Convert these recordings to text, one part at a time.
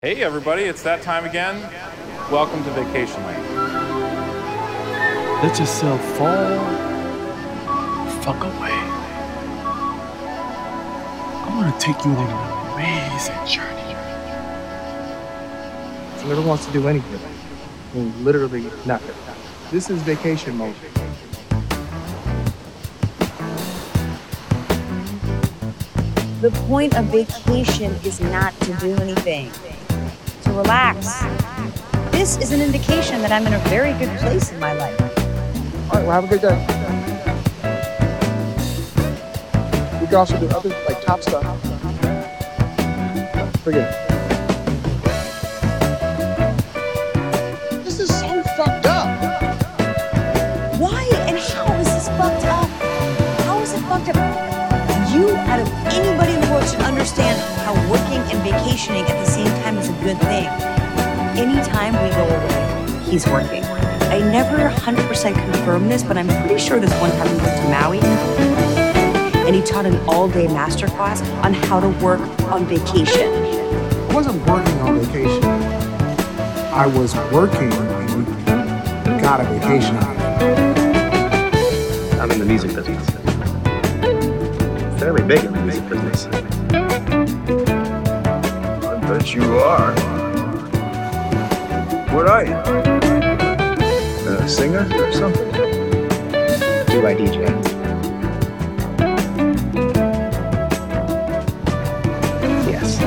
Hey everybody, it's that time again. Welcome to Vacationland. Let yourself fall fuck away. I want to take you on an amazing journey. Whoever wants to do anything, I mean, literally nothing. This is vacation mode. The point of vacation is not to do anything, to relax. This is an indication that I'm in a very good place in my life. All right, well, have a good day. We can also do other, like, top stuff. Forget it. This is so fucked up. Why and how is this fucked up? How is it fucked up? You, out of anybody in the world, should understand how working and vacationing at the same time is a good thing. Anytime we go away, he's working. I never 100% confirm this, but I'm pretty sure this one time we went to Maui and he taught an all day masterclass on how to work on vacation. I wasn't working on vacation. I was working and got a vacation out of it. I'm in the music business. Fairly big in the music business. I bet you are. What are you? A singer or something? Do I DJ? Yes.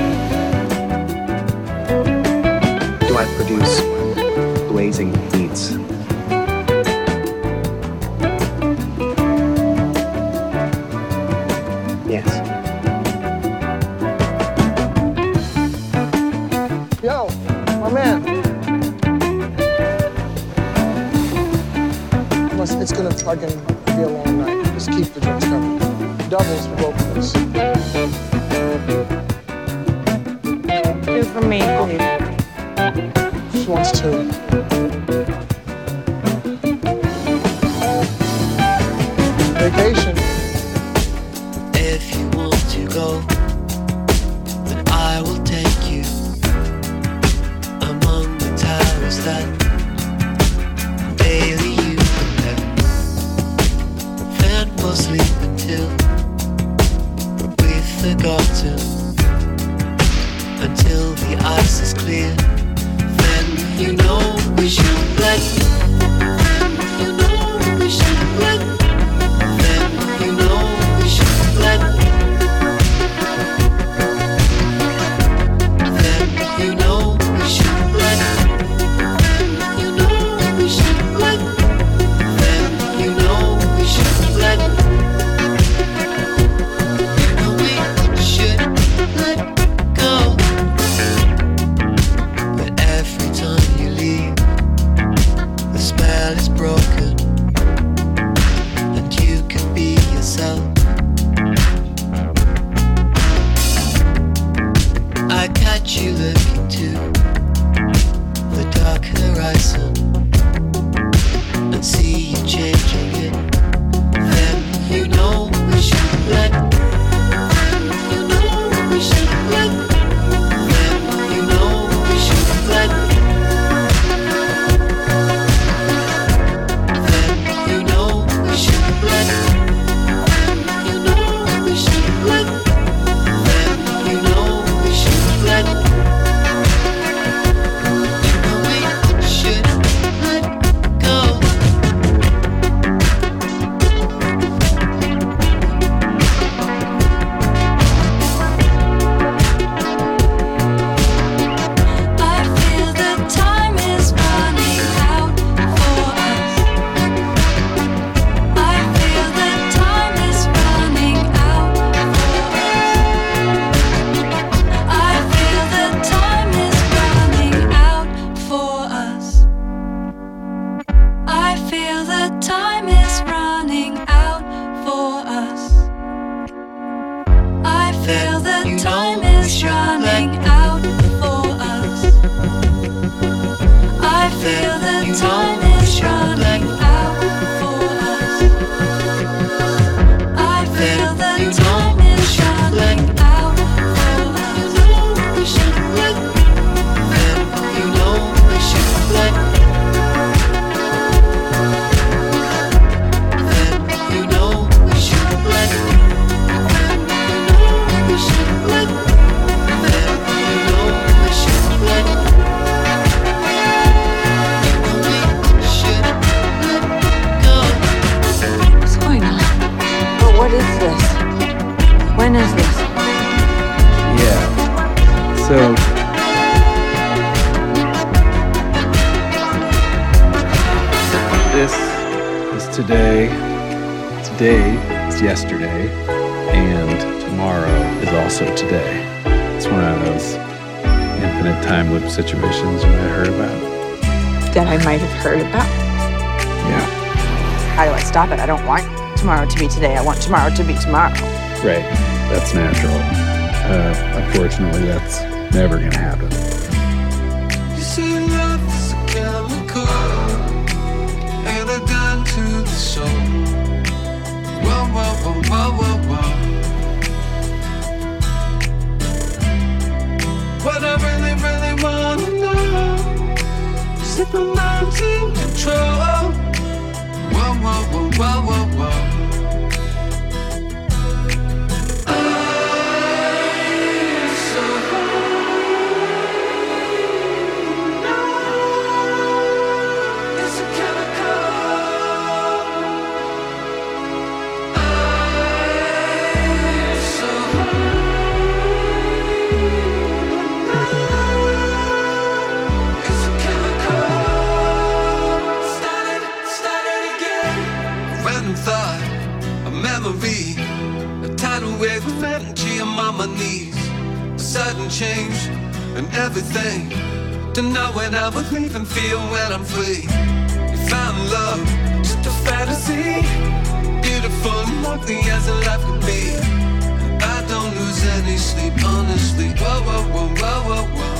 Do I produce blazing it's gonna fucking be a long night. Just keep the drinks coming. Doubles for both of us. Two for me, oh. please. She wants two. Vacation. If you want to go, then I will take you among the towers that be tomorrow. Right. That's natural. Uh, unfortunately, that's never going to happen. You see, love is a chemical and a gun to the soul. Whoa, whoa, whoa, whoa, whoa, whoa. What I really, really wanna know is if I'm not in control. Whoa, whoa, whoa, whoa, whoa, my knees. A sudden change and everything. To know when I would leave and feel when I'm free. You found love, just a fantasy. Beautiful and lovely as a life could be. I don't lose any sleep, honestly. Whoa, whoa, whoa, whoa, whoa, whoa.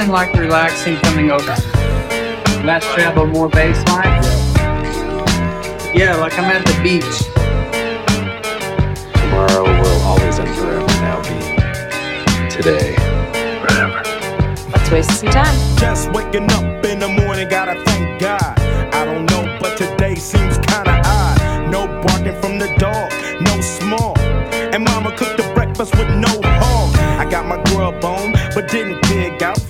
Something like relaxing coming over. Less treble, more bass line. Yeah, like I'm at the beach. Tomorrow will always and forever now be today. Forever. Let's waste some time. Just waking up in the morning, gotta thank God. I don't know, but today seems kinda odd. No barking from the dog, no small. And mama cooked the breakfast with no hog. I got my grub on, but didn't dig out.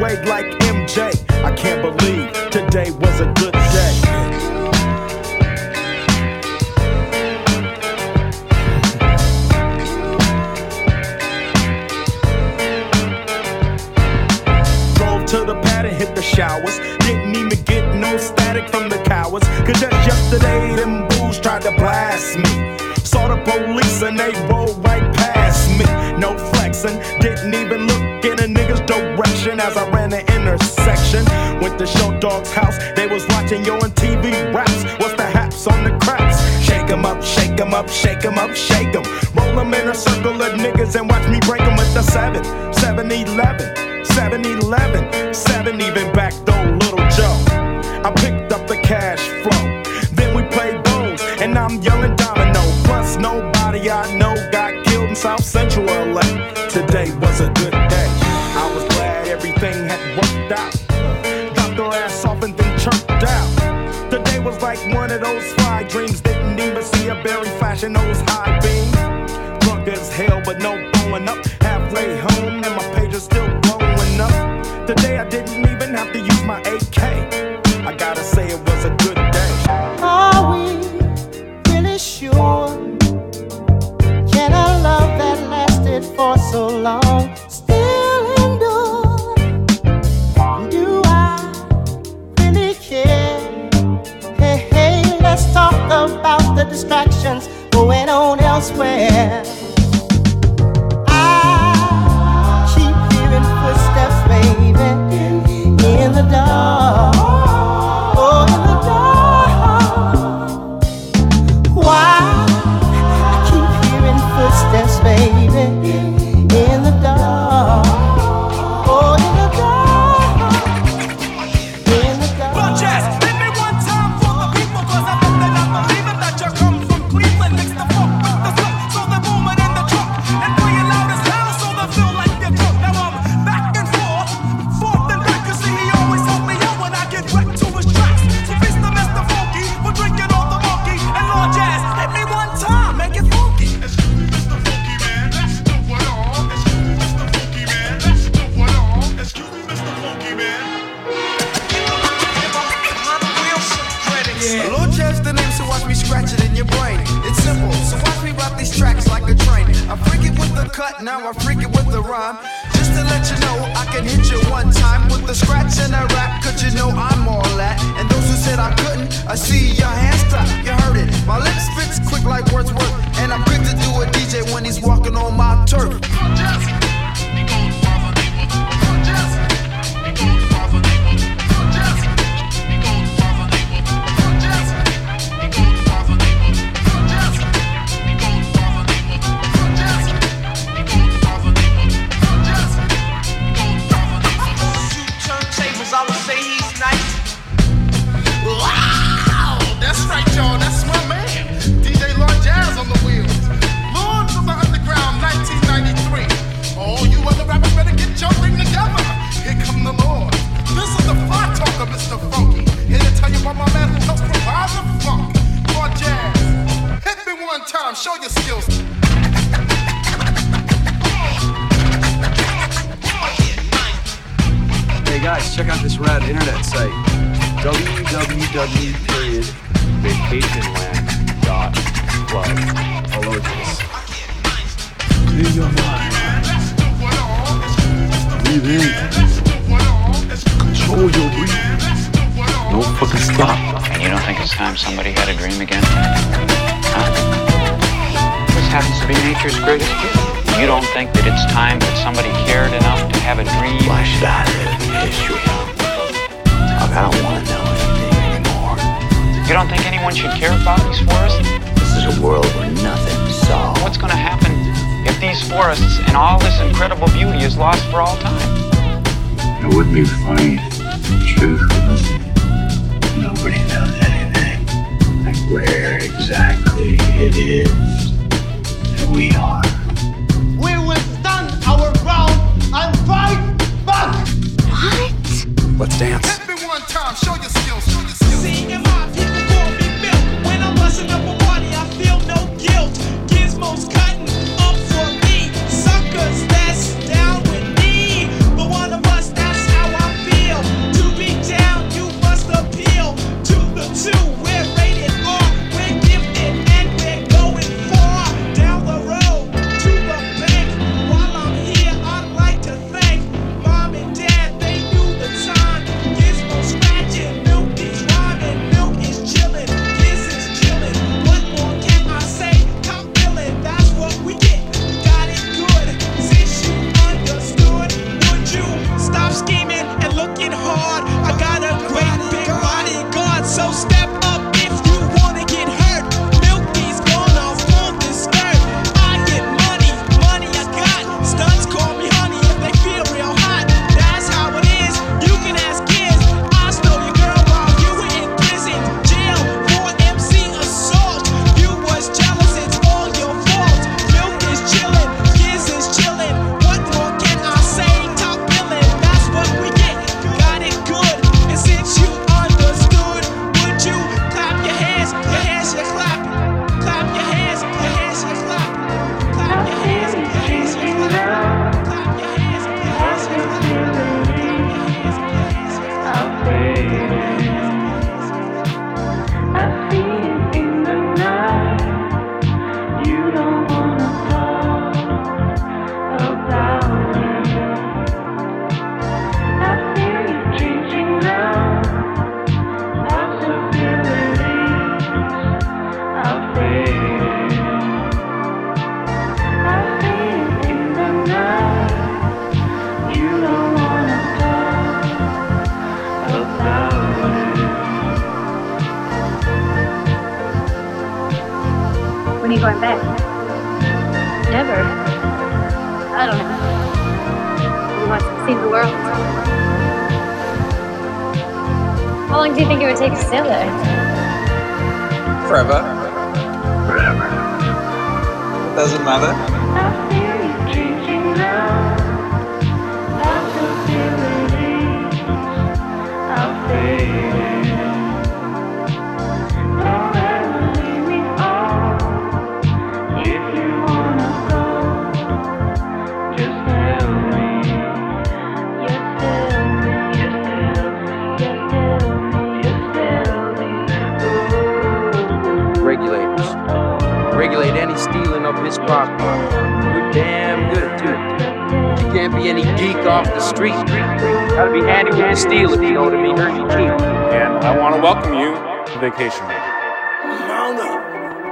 way like circle of niggas and watch me break them with the 7, 7 11, 7 11, 7 even back though, little Joe. I picked up the cash flow, then we played bones, and I'm yelling domino. Plus, nobody I know got killed in South Central LA. Today was a good day. I was glad everything had worked out. Dropped her ass off and then chirped out. Today was like one of those fly dreams, didn't even see a berry flashing those high beams. still growing up. Today I didn't even have to use my AK. I gotta say it was a good day. Are we really sure? Can a love that lasted for so long still endure? Do I really care? Hey, hey, let's talk about the distractions going on elsewhere. the scratch and I rap, cause you know I'm all that. And those who said I couldn't, I see your hands clap, you heard it. My lips fits quick like Wordsworth, and I'm quick to do a DJ when he's walking on my turf. Never. I don't know. You want to see the world? How long do you think it would take to sail there? Forever. Forever. It doesn't matter. Be any geek off the street. Gotta be handy with steel if you know what I mean. And I want to welcome you to Vacation Week.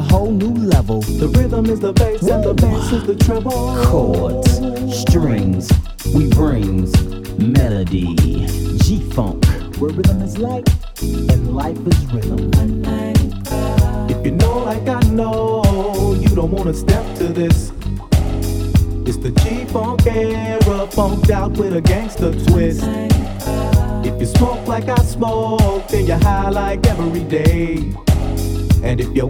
A whole new level. The rhythm is the bass and the bass is the treble. Chords, strings, we brings melody. G Funk, where rhythm is life and life is rhythm. If you know like I know, you don't wanna step to this. It's the G Funk era, funked out with a gangster twist. If you smoke like I smoke, then you're high like every day. And if your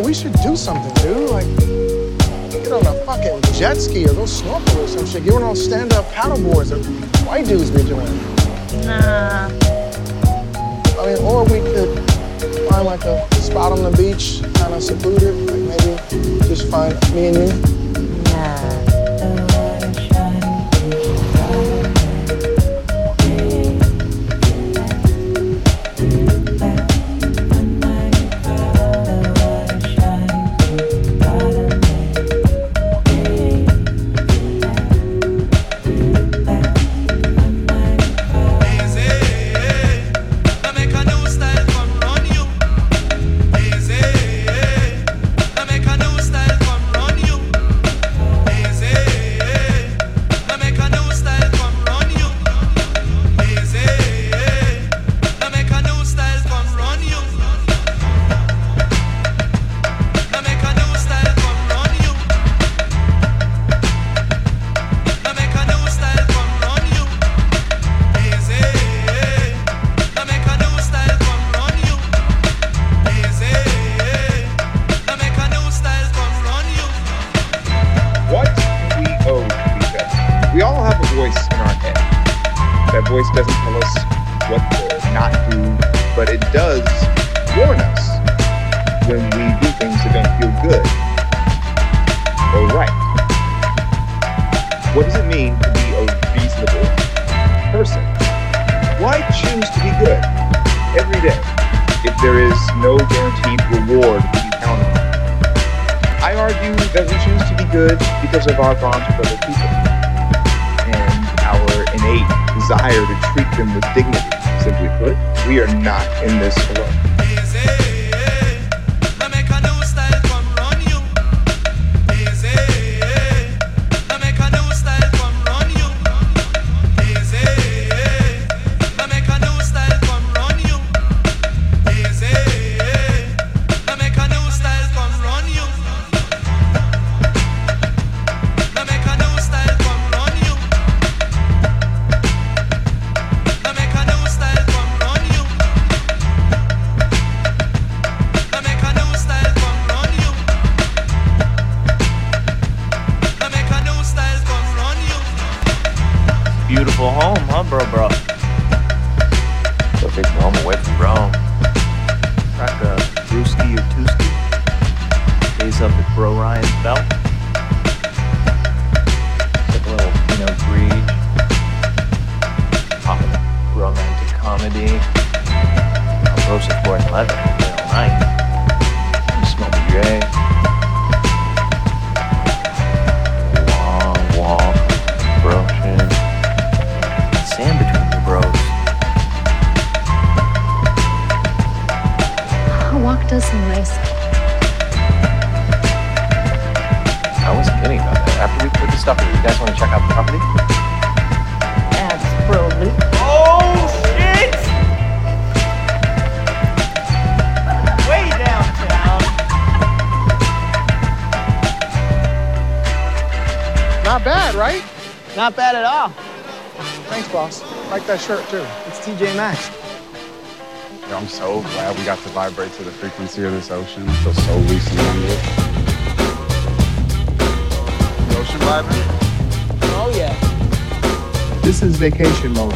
We should do something, dude. Like, get on a fucking jet ski or go snorkel or some shit. Get on those stand-up paddle boards that white dudes be doing. Nah. I mean, or we could find like a spot on the beach, kind of secluded. Like maybe just find me and you. I argue that we choose to be good because of our bonds with other people and our innate desire to treat them with dignity. Simply put, we are not in this alone. That shirt too. It's TJ Maxx. Yo, I'm so glad we got to vibrate to the frequency of this ocean. I feel so loose and wondrous. The ocean vibing? Oh yeah. This is vacation mode.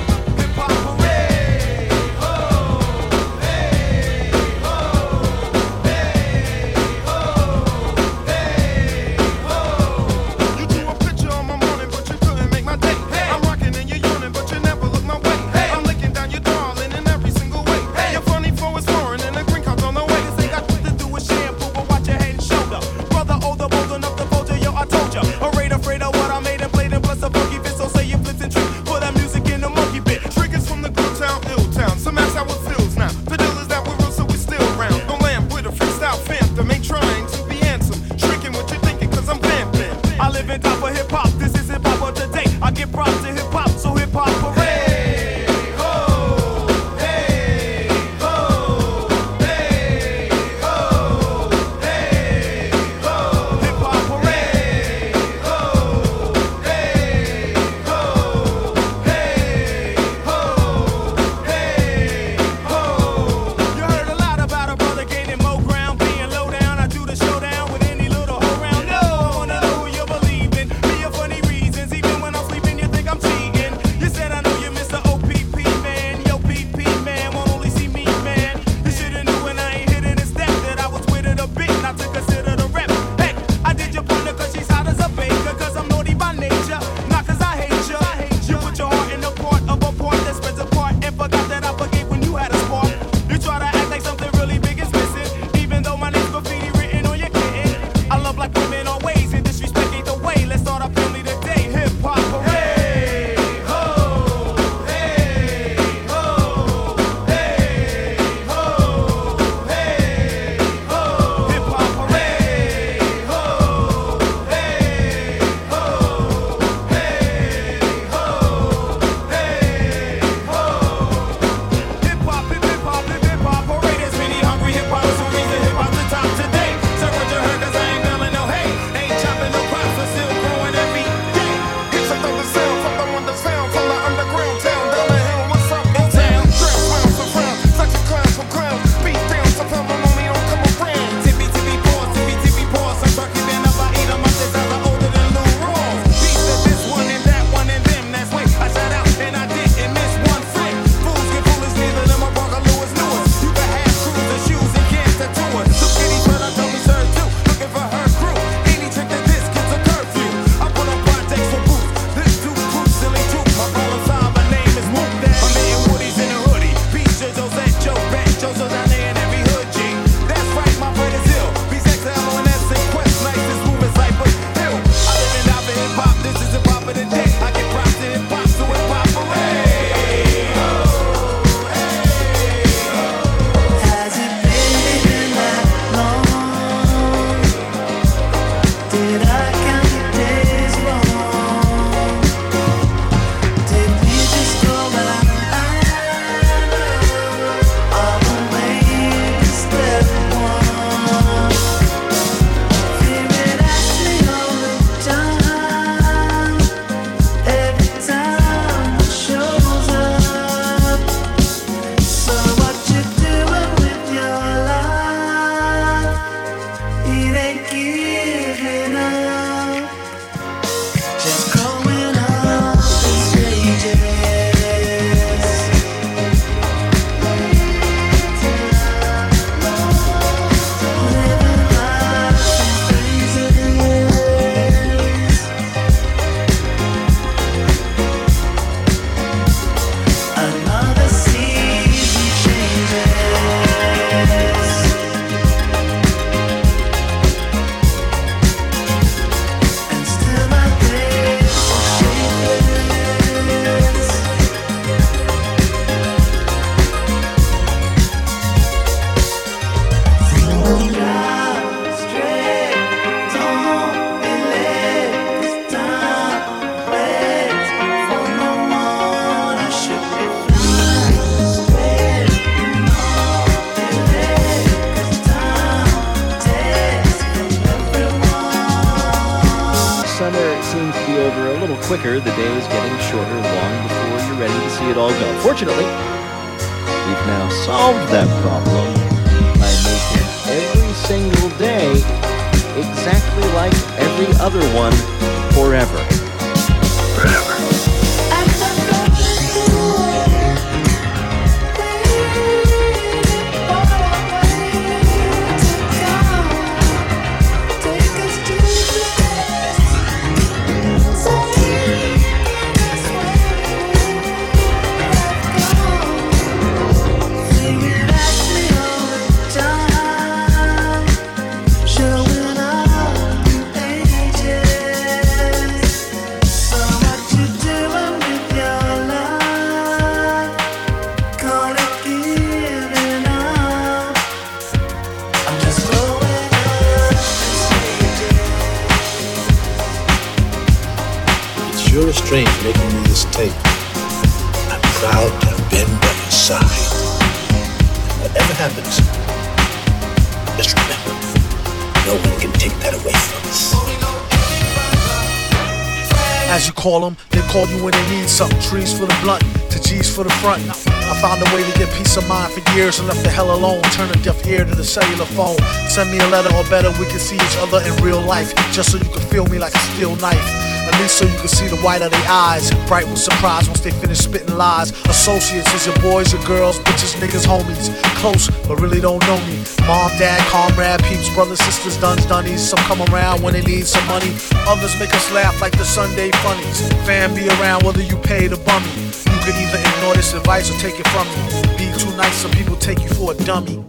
I found a way to get peace of mind for years and left the hell alone. Turn a deaf ear to the cellular phone. Send me a letter or better, we can see each other in real life. Just so you can feel me like a steel knife. At least so you can see the white of their eyes. Bright with surprise once they finish spitting lies. Associates is your boys, your girls, bitches, niggas, homies. Close, but really don't know me. Mom, dad, comrade, peeps, brothers, sisters, duns, dunnies. Some come around when they need some money. Others make us laugh like the Sunday funnies. Fam be around whether you pay the bummy. You could either ignore this advice or take it from me. Be too nice, some people take you for a dummy.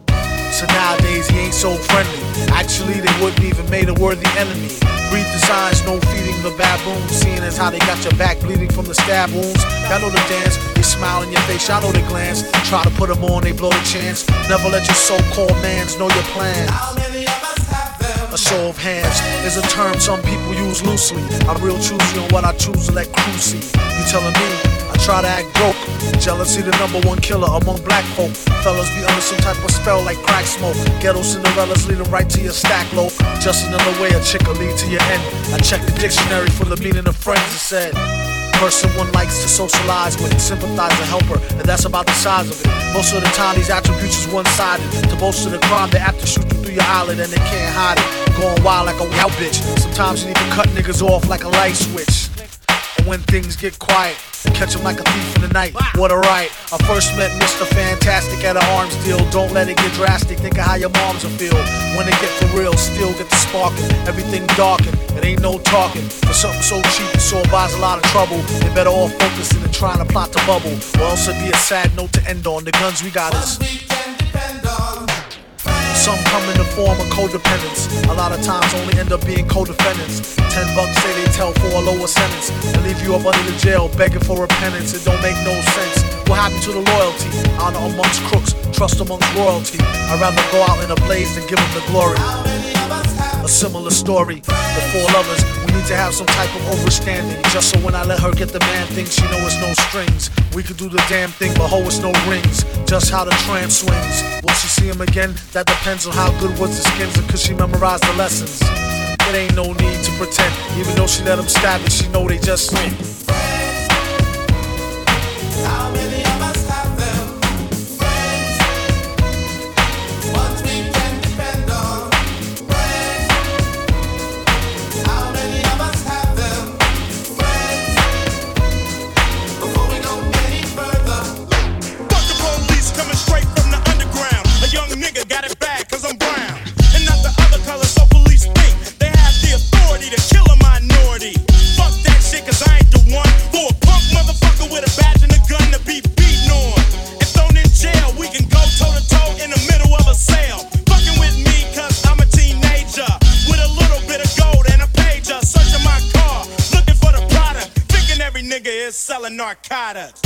So nowadays he ain't so friendly. Actually, they wouldn't even made a worthy enemy. Breathe the signs, no feeding the baboons. Seeing as how they got your back bleeding from the stab wounds. Y'all know the dance, they smile in your face, y'all know the glance. Try to put them on, they blow the chance. Never let your so-called mans know your plan. A show of hands is a term some people use loosely. I'm real choosy on what I choose to let crew see. You telling me try to act broke? Jealousy the number one killer among black folk. Fellas be under some type of spell like crack smoke. Ghetto Cinderellas lead 'em right to your stack low. Just another way a chick will lead to your end. I checked the dictionary for the meaning of friends. It said person one likes to socialize with, sympathize and help her, and that's about the size of it. Most of the time, these attributes is one-sided. To boast of the crime, they have to shoot you through your eyelid and they can't hide it. Going wild like a wild bitch. Sometimes you need to cut niggas off like a light switch. And when things get quiet, catch him like a thief in the night. What a right. I first met Mr. Fantastic at an arms deal. Don't let it get drastic. Think of how your moms will feel. When it get for real, still get the sparking. Everything darkened. It ain't no talking. For something so cheap, it so buys a lot of trouble. They better all focusing and trying to plot the bubble. Or else it'd be a sad note to end on. The guns we got is. Some come in the form of codependence. A lot of times only end up being co-defendants. Ten bucks say they tell for a lower sentence and leave you up under the jail begging for repentance. It don't make no sense. What happened to the loyalty? Honor amongst crooks, trust amongst royalty. I'd rather go out in a blaze than give them the glory. A similar story. The four lovers, we need to have some type of understanding. Just so when I let her get the man thing, she know it's no strings. We could do the damn thing, but ho, it's no rings. Just how the tram swings. She see him again? That depends on how good was the skins could she memorize the lessons. It ain't no need to pretend. Even though she let him stab it, she know they just win. Fuck narcotics.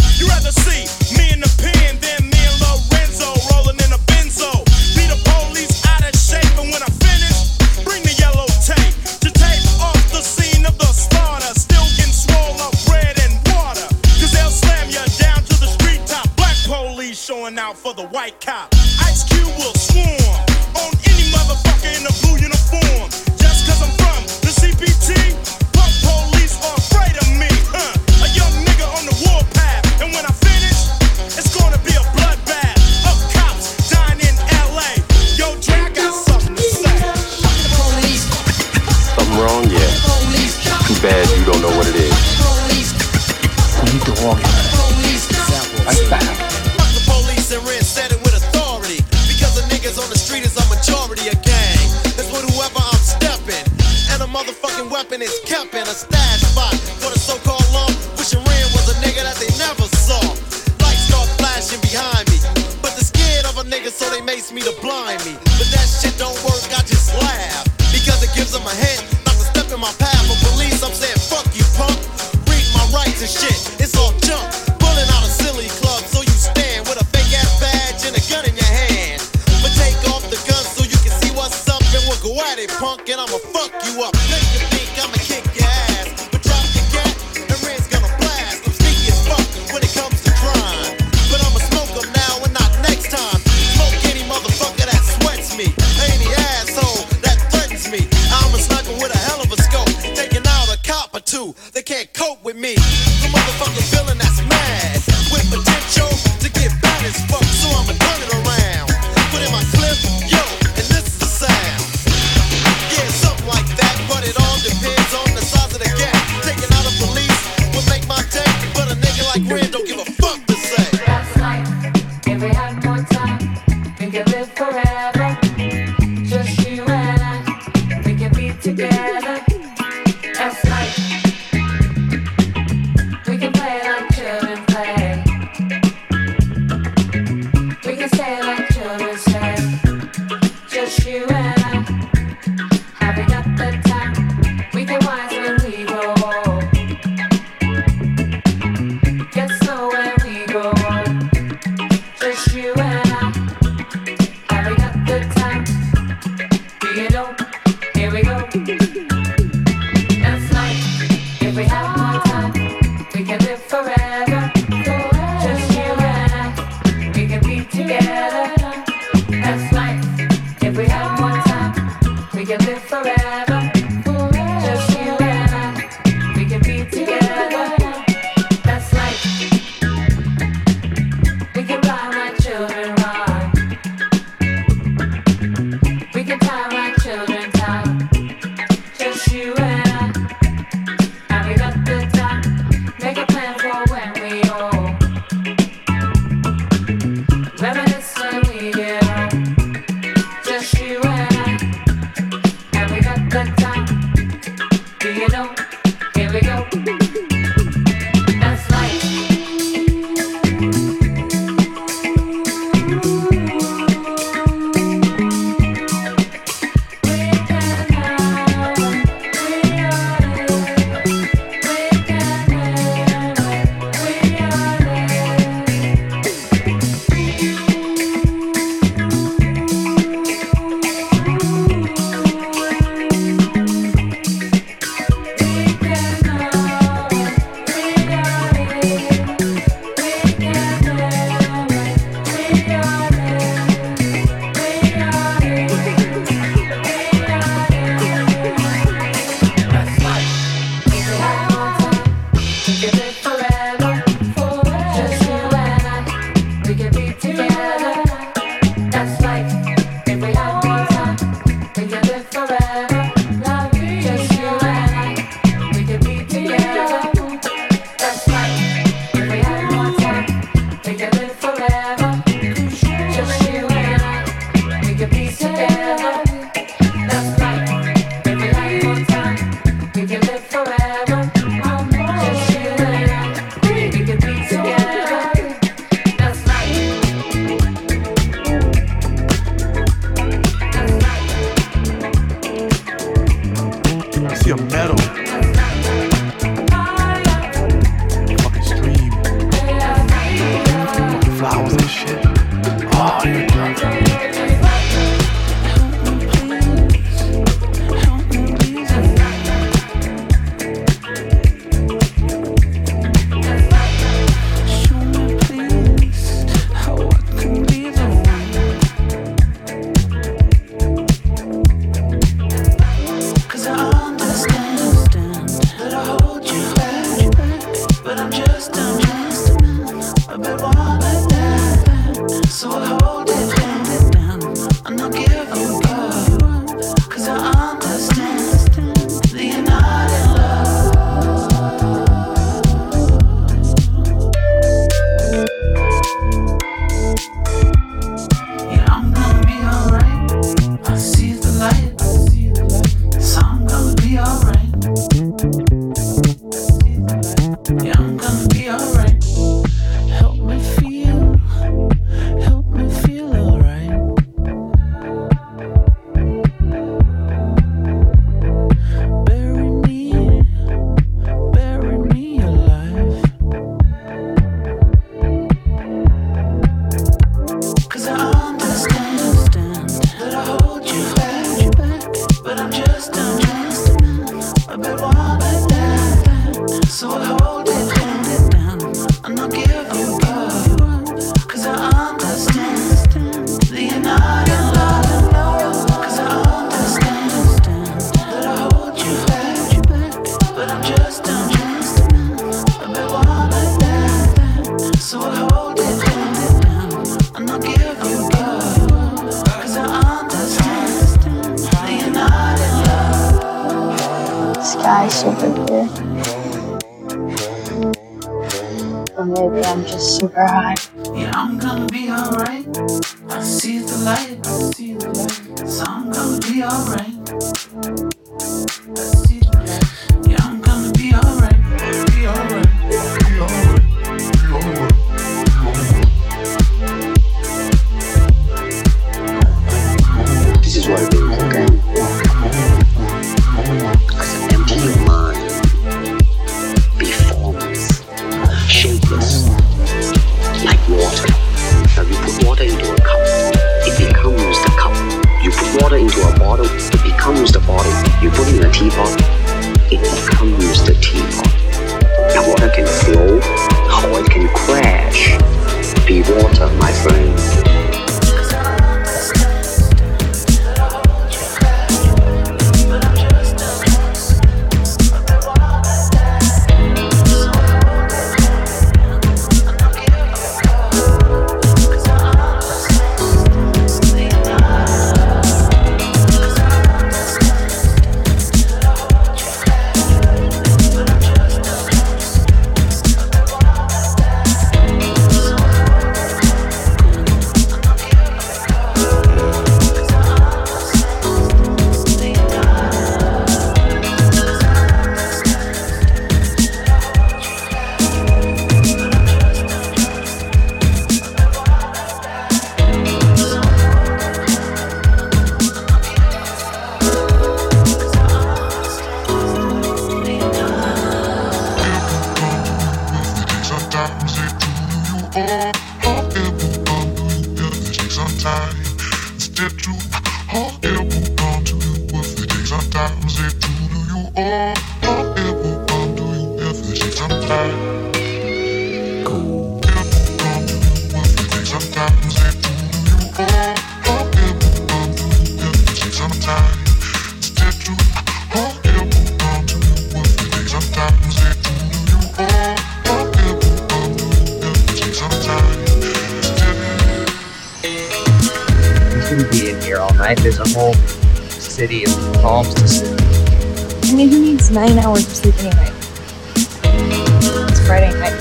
Friday night.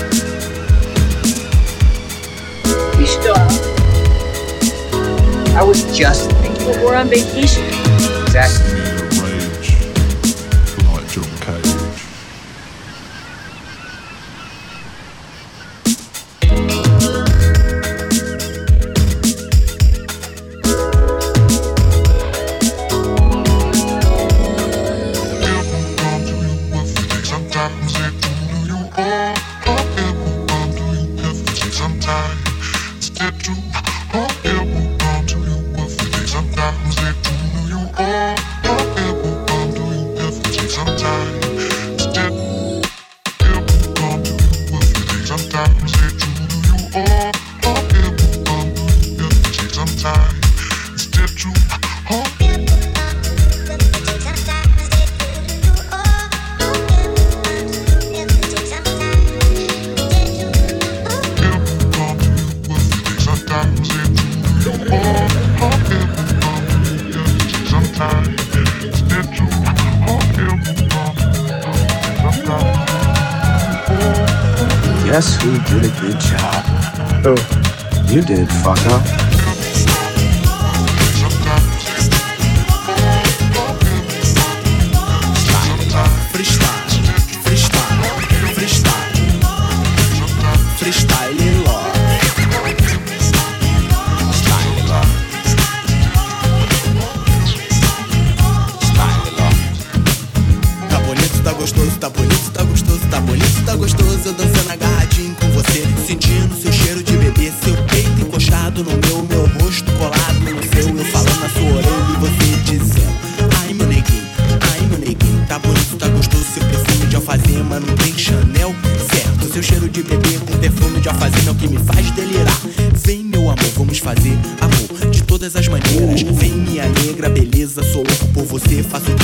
We should go. I was just thinking. Well, we're on vacation. Exactly. você, faço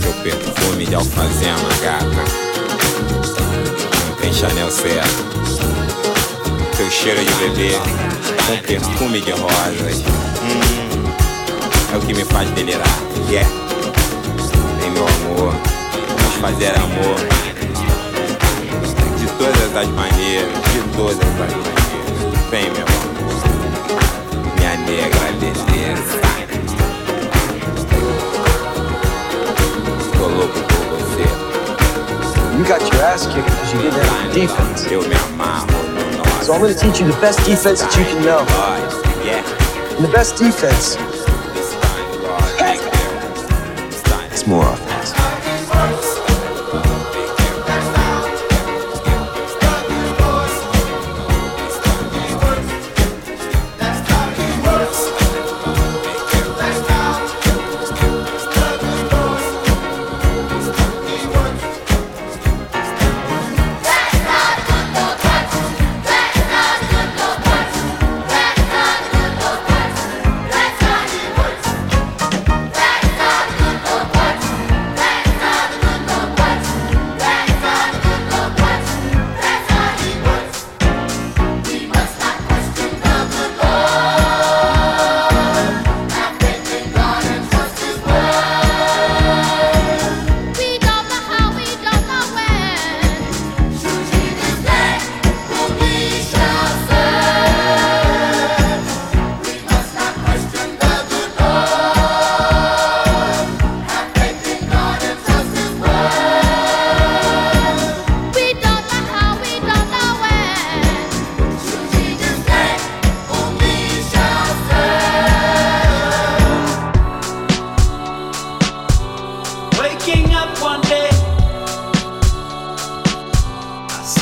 Teu perfume de alfazema, gata. Não tem Chanel certo. Teu cheiro de bebê com perfume de rosas. Hum, é o que me faz delirar. É. Yeah. Meu amor, vamos fazer amor. De todas as maneiras, de todas as maneiras. Vem, meu amor. Minha negra beleza. You got your ass kicked because you did that on defense. So I'm going to teach you the best defense that you can know. And the best defense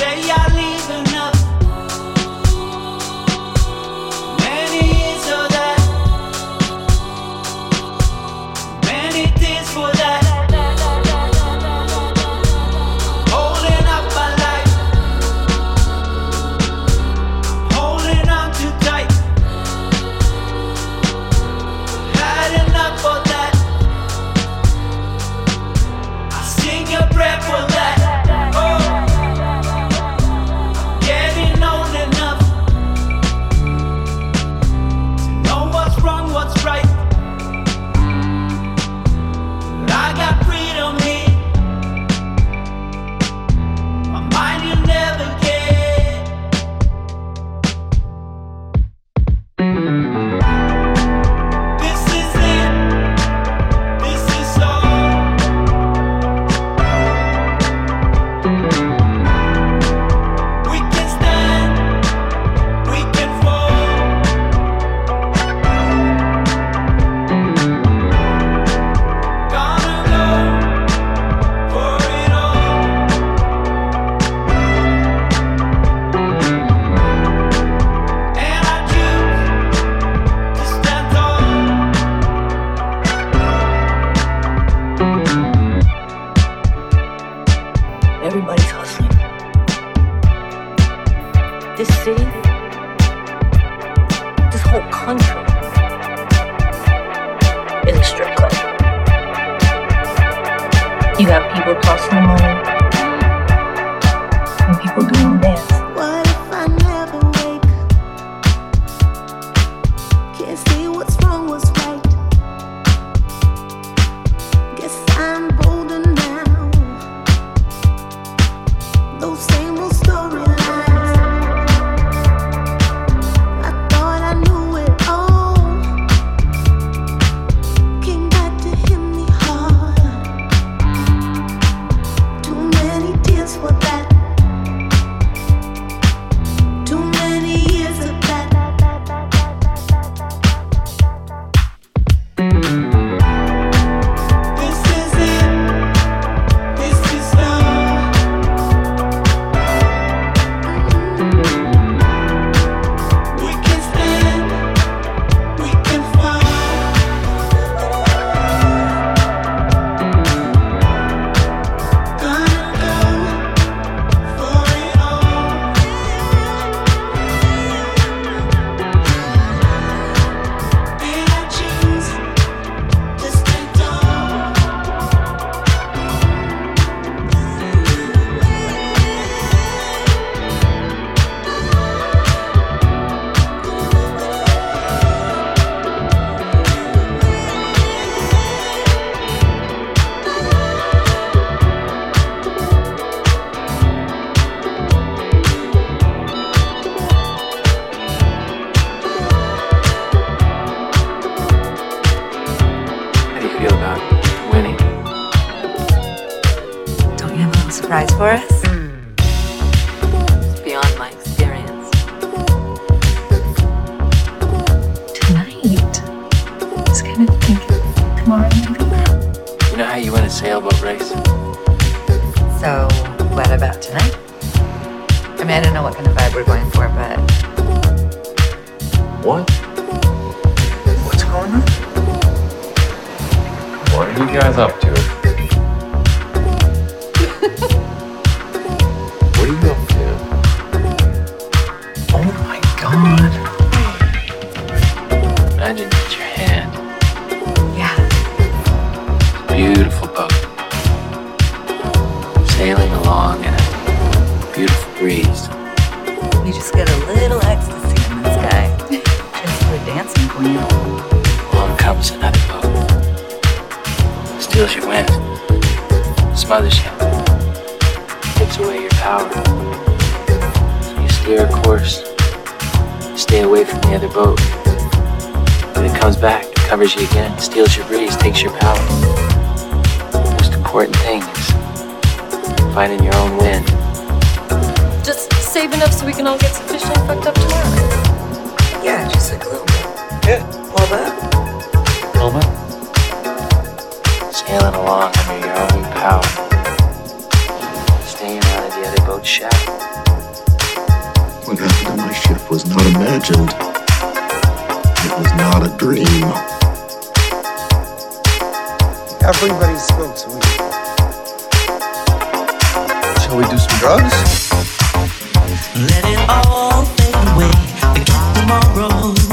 say I dancing. Along comes another boat. Steals your wind. Smothers you. Takes away your power. So you steer a course. Stay away from the other boat. But it comes back, covers you again, steals your breeze, takes your power. The most important thing is finding your own wind. Just save enough so we can all get sufficiently fucked up tomorrow. Yeah, just like a little bit. Yeah. Well, that. little bit. Sailing along under your own power. Staying out of the other boat's shadow. What happened to my ship was not imagined. It was not a dream. Everybody smokes weed. Shall we do some drugs? Let it all fade away. Forget tomorrow.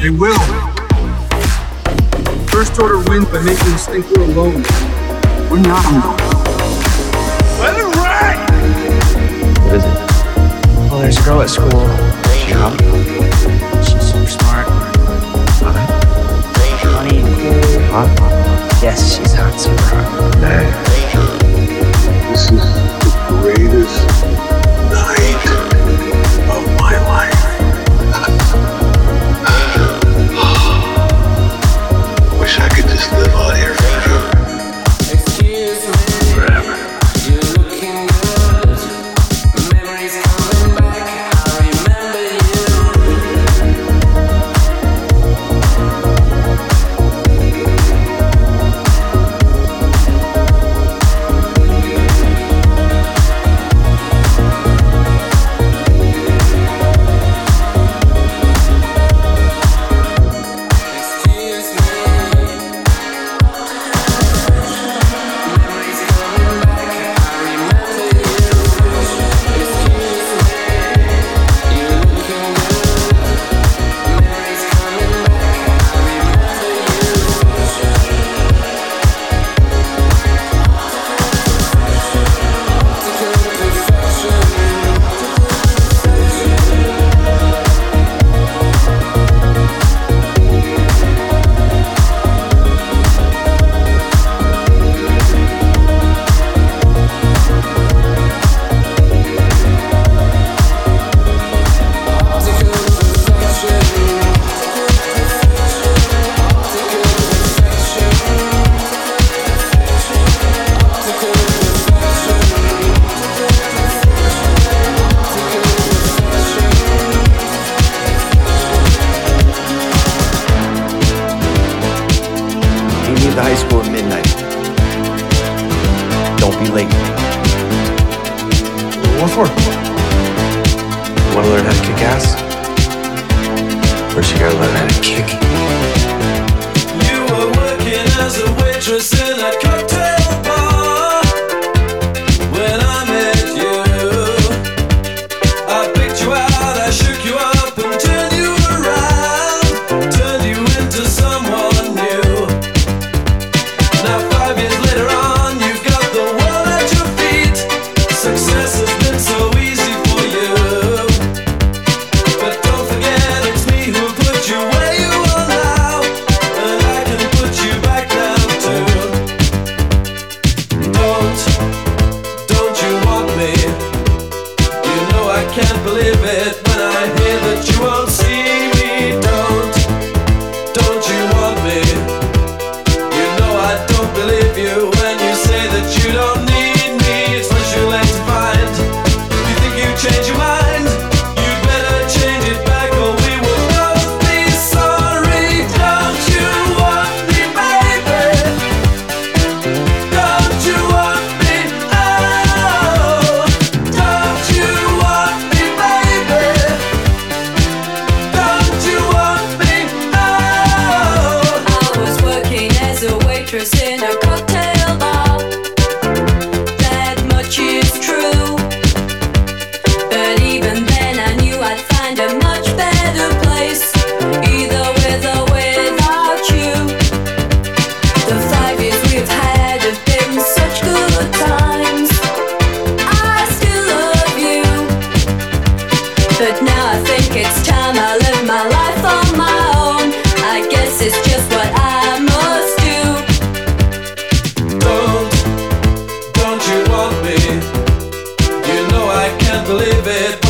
They will. First order wins by making us think we're alone. We're not alone. Let it rain! What is it? Well, there's a girl at school. Shop. She's super smart. Hot. Funny. Hot. Yes, she's hot, super hot. This is the greatest Don't be late. What for? You wanna learn how to kick ass? First you gotta learn how to kick. You were working as a waitress in a cocktail bar. I can't believe it